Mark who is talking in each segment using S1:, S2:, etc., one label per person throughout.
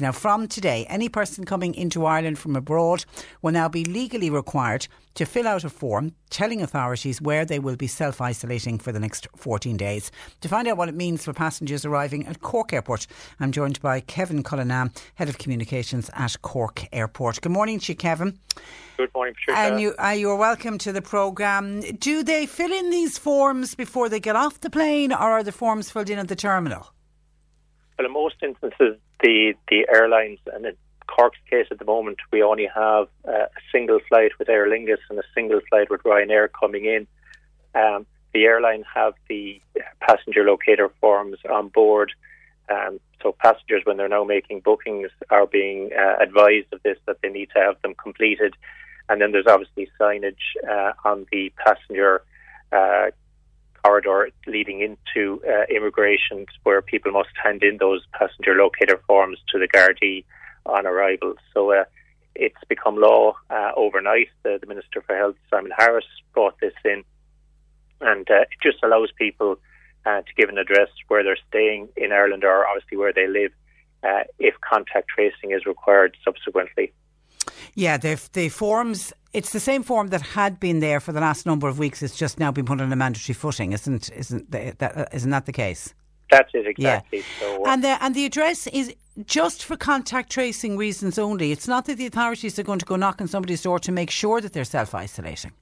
S1: Now, from today, any person coming into Ireland from abroad will now be legally required to fill out a form telling authorities where they will be self isolating for the next 14 days. To find out what it means for passengers arriving at Cork Airport, I'm joined by Kevin Cullinane, Head of Communications at Cork Airport. Good morning to you, Kevin.
S2: Good morning, Patricia.
S1: And you, uh, you're welcome to the programme. Do they fill in these forms before they get off the plane, or are the forms filled in at the terminal?
S2: Well, in most instances, the, the airlines, and in Cork's case at the moment, we only have uh, a single flight with Aer Lingus and a single flight with Ryanair coming in. Um, the airline have the passenger locator forms on board. Um, so passengers, when they're now making bookings, are being uh, advised of this, that they need to have them completed. And then there's obviously signage uh, on the passenger uh, corridor leading into uh, immigration where people must hand in those passenger locator forms to the Gardaí on arrival. So uh, it's become law uh, overnight. The, the, Minister for Health, Simon Harris, brought this in, and uh, it just allows people uh, to give an address where they're staying in Ireland or obviously where they live uh, if contact tracing is required subsequently.
S1: Yeah, the, the forms, it's the same form that had been there for the last number of weeks. It's just now been put on a mandatory footing, isn't isn't the, that uh, isn't that the case?
S2: That's it exactly.
S1: Yeah.
S2: So,
S1: uh, and the and the address is just for contact tracing reasons only. It's not that the authorities are going to go knock on somebody's door to make sure that they're self isolating.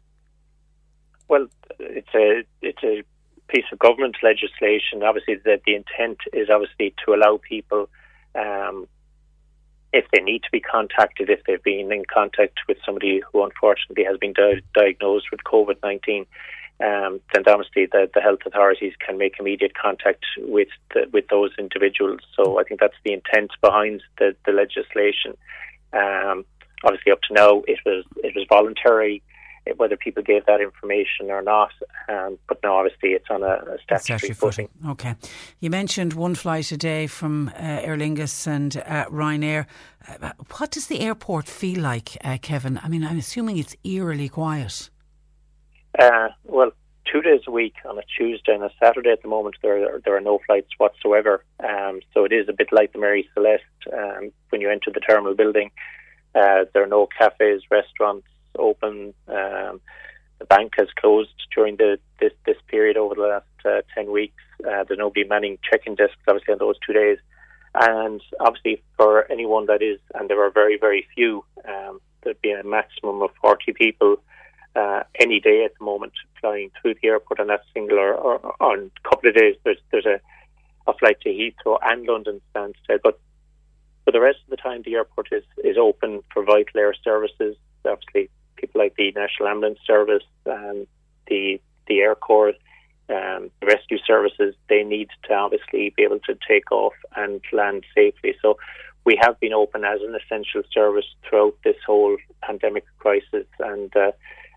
S2: Well, it's a it's a piece of government legislation. Obviously, the the intent is obviously to allow people. Um, if they need to be contacted, if they've been in contact with somebody who unfortunately has been di- diagnosed with COVID 19, um, then obviously the, the health authorities can make immediate contact with the, with those individuals. So I think that's the intent behind the, the legislation. Um, obviously, up to now, it was it was voluntary whether people gave that information or not. Um, but now, obviously, it's on a, a statutory, footing.
S1: footing. Okay. You mentioned one flight a day from uh, Aer Lingus and uh, Ryanair. Uh, what does the airport feel like, uh, Kevin? I mean, I'm assuming it's eerily quiet.
S2: Uh, well, two days a week on a Tuesday and a Saturday at the moment, there are, there are no flights whatsoever. Um, so it is a bit like the Mary Celeste um, when you enter the terminal building. Uh, there are no cafes, restaurants, open. Um, the bank has closed during the this, this period over the last uh, 10 weeks. Uh, there's nobody manning check-in desks, obviously, on those two days. And obviously, for anyone that is, and there are very, very few, um, there'd be a maximum of 40 people uh, any day at the moment flying through the airport on that single or, or on a couple of days. There's, there's a, a flight to Heathrow and London Stansted. But for the rest of the time, the airport is, is open for vital air services. Obviously, people like the National Ambulance Service and the the Air Corps, um, the rescue services, they need to obviously be able to take off and land safely. So we have been open as an essential service throughout this whole pandemic crisis. And uh,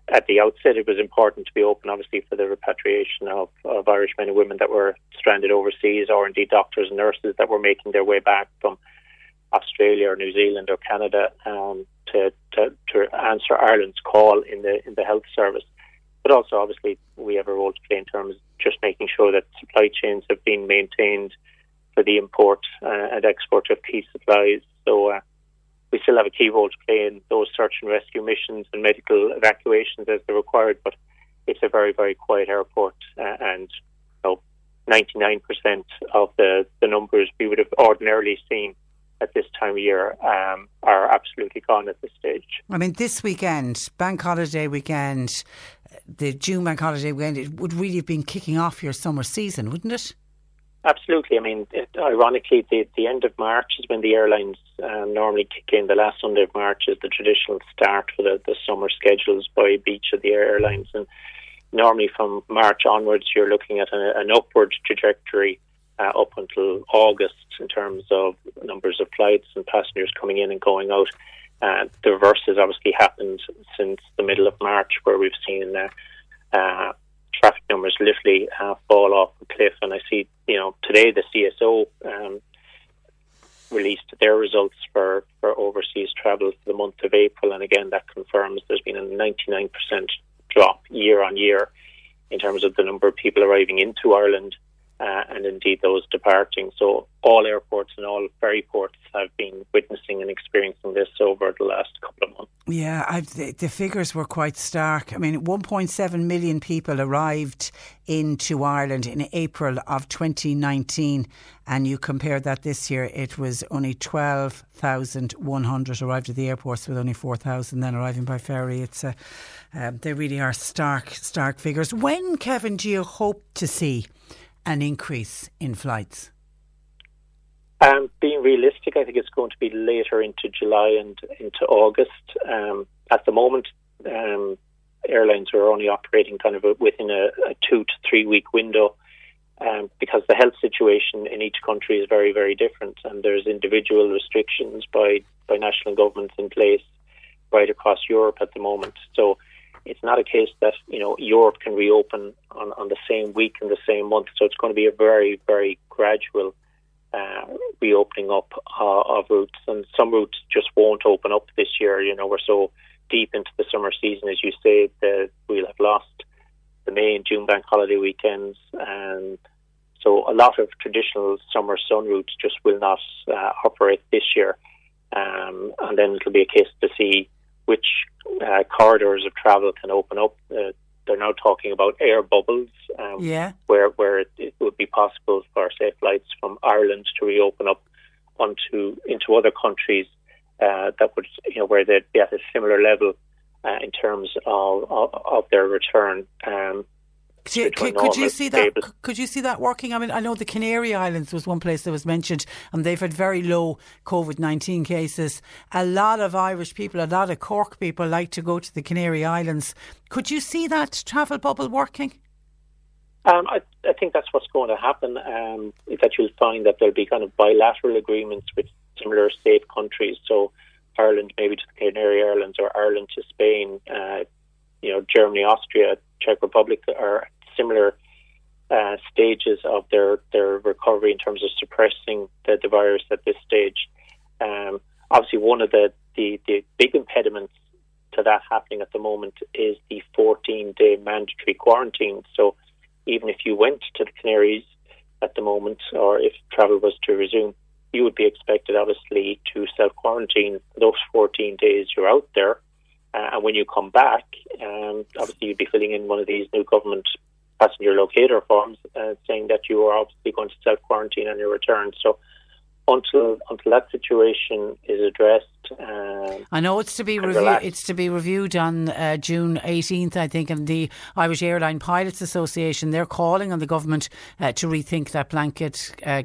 S2: at the outset, it was important to be open, obviously, for the repatriation of, of Irish men and women that were stranded overseas, or indeed doctors and nurses that were making their way back from Australia or New Zealand or Canada. Um, to, to, to answer Ireland's call in the in the health service. But also, obviously, we have a role to play in terms of just making sure that supply chains have been maintained for the import uh, and export of key supplies. So uh, we still have a key role to play in those search and rescue missions and medical evacuations as they're required. But it's a very, very quiet airport, uh, and you know, 99% of the, the numbers we would have ordinarily seen at this time of year um, are absolutely gone at this stage.
S1: I mean, this weekend, bank holiday weekend, the June bank holiday weekend, it would really have been kicking off your summer season, wouldn't it?
S2: Absolutely. I mean, it, ironically, the, the end of March is when the airlines um, normally kick in. The last Sunday of March is the traditional start for the, the summer schedules by each of the airlines. And normally from March onwards, you're looking at a, an upward trajectory uh, up until August in terms of numbers of flights and passengers coming in and going out. Uh, the reverse has obviously happened since the middle of March, where we've seen uh, uh, traffic numbers literally uh, fall off a cliff. And I see, you know, today the CSO um, released their results for, for overseas travel for the month of April, and again that confirms there's been a 99% drop year on year in terms of the number of people arriving into Ireland uh, and indeed those departing. So all airports and all ferry ports have been witnessing and experiencing this over the last couple of months.
S1: Yeah, I've, the, the, figures were quite stark. I mean, 1.7 million people arrived into Ireland in April of 2019, and you compare that this year, it was only 12,100 arrived at the airports, with only 4,000 then arriving by ferry. It's a, uh, they really are stark, stark figures. When, Kevin, do you hope to see? An increase in flights?
S2: Um, being realistic, I think it's going to be later into July and into August. Um, at the moment, um, airlines are only operating kind of within a, a two to three week window um, because the health situation in each country is very, very different, and there's individual restrictions by by national governments in place right across Europe at the moment. So it's not a case that you know Europe can reopen on, on the same week in the same month. So it's going to be a very very gradual uh, reopening up uh, of routes, and some routes just won't open up this year. You know we're so deep into the summer season, as you say, that we'll have lost the May and June bank holiday weekends, and so a lot of traditional summer sun routes just will not uh, operate this year. Um, and then it'll be a case to see which uh, corridors of travel can open up. Uh, they're now talking about air bubbles, um,
S1: yeah.
S2: where where it, it, would be possible for say flights from Ireland to reopen up onto into other countries uh, that would you know where they'd be at a similar level uh, in terms of, of, of their return. Um,
S1: could you, could, could you see that? Could you see that working? I mean, I know the Canary Islands was one place that was mentioned, and they've had very low COVID nineteen cases. A lot of Irish people, a lot of Cork people, like to go to the Canary Islands. Could you see that travel bubble working?
S2: Um, I, I, think that's what's going to happen. Um, that you'll find that there'll be kind of bilateral agreements with similar safe countries. So Ireland maybe to the Canary Islands or Ireland to Spain. Uh, you know, Germany, Austria, Czech Republic are similar uh, stages of their, their recovery in terms of suppressing the, the virus at this stage. Um, obviously, one of the, the, the big impediments to that happening at the moment is the 14 day mandatory quarantine. So, even if you went to the Canaries at the moment, or if travel was to resume, you would be expected, obviously, to self quarantine those 14 days you're out there. Uh, and when you come back, um, obviously you'd be filling in one of these new government passenger locator forms uh, saying that you are obviously going to self quarantine on your return. So until until that situation is addressed. Um,
S1: I know it's to be reviewed. It's to be reviewed on uh, June eighteenth, I think, and the Irish Airline Pilots Association they're calling on the government uh, to rethink that blanket uh,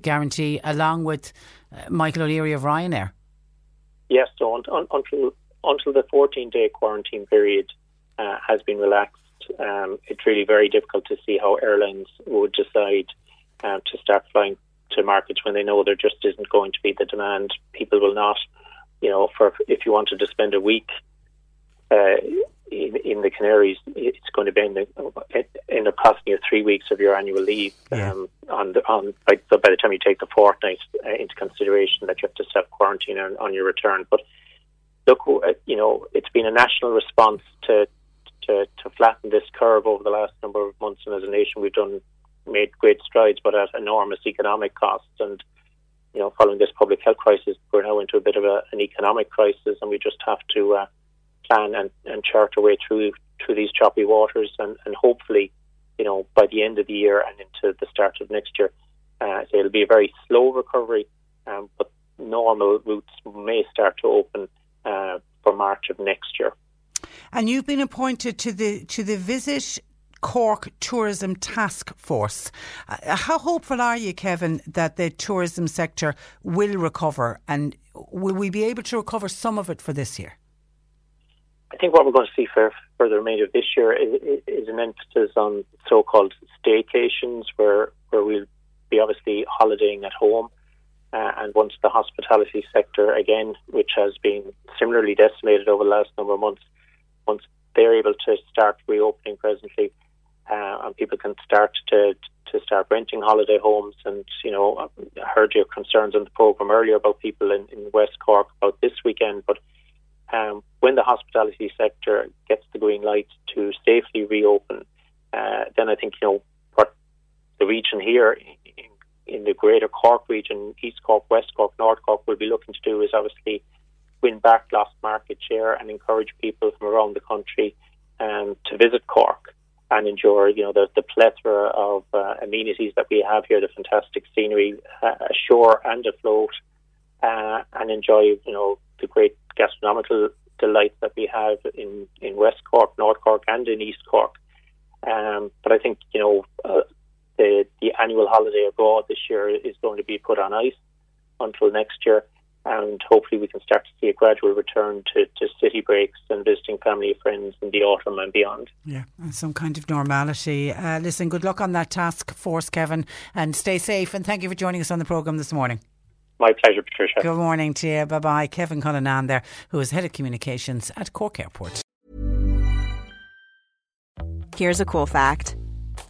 S1: guarantee, along with uh, Michael O'Leary of Ryanair.
S2: Yes, so un- un- until until the fourteen day quarantine period uh, has been relaxed um, it's really very difficult to see how airlines would decide um, to start flying to markets when they know there just isn't going to be the demand. People will not, you know, for if you wanted to spend a week uh, in, in, the Canaries, it's going to be in end up costing you three weeks of your annual leave. Yeah. Um, on the, on by, so by the time you take the fortnight uh, into consideration, that you have to self quarantine on, on your return, but look, uh, you know, it's been a national response to to, to flatten this curve over the last number of months. And as a nation, we've done made great strides, but at enormous economic costs. And you know, following this public health crisis, we're now into a bit of a, an economic crisis, and we just have to uh, plan and, and chart our way through through these choppy waters, and, and hopefully you know, by the end of the year and into the start of next year. Uh, it'll be a very slow recovery, um, but normal routes may start to open uh, for March of next year.
S1: And you've been appointed to the to the Visit Cork Tourism Task Force. Uh, how hopeful are you, Kevin, that the tourism sector will recover and will we be able to recover some of it for this year?
S2: I think what we're going to see for, for the remainder of this year is, is an emphasis on so-called staycations, where where we'll be obviously holidaying at home, uh, and once the hospitality sector again, which has been similarly decimated over the last number of months, once they're able to start reopening presently, uh, and people can start to to start renting holiday homes. And you know, I heard your concerns on the program earlier about people in, in West Cork about this weekend, but um, when the hospitality sector gets the green light to safely reopen, uh, then I think you know what the region here in, the greater Cork region, East Cork, West Cork, North Cork, will be looking to do is obviously win back lost market share and encourage people from around the country um, to visit Cork and enjoy, you know, the, the plethora of uh, amenities that we have here, the fantastic scenery uh, ashore and afloat, uh, and enjoy, you know, the great gastronomical delights that we have in, in West Cork, North Cork, and in East Cork. Um, but I think you know uh, the the annual holiday abroad this year is going to be put on ice until next year, and hopefully we can start to see a gradual return to, to city breaks and visiting family and friends in the autumn and beyond.
S1: Yeah, and some kind of normality. Uh, listen, good luck on that task force, Kevin, and stay safe. And thank you for joining us on the programme this morning.
S2: My pleasure, Patricia.
S1: Good morning to you. Bye bye. Kevin Cullinane there, who is Head of Communications at Cork Airport.
S3: Here's a cool fact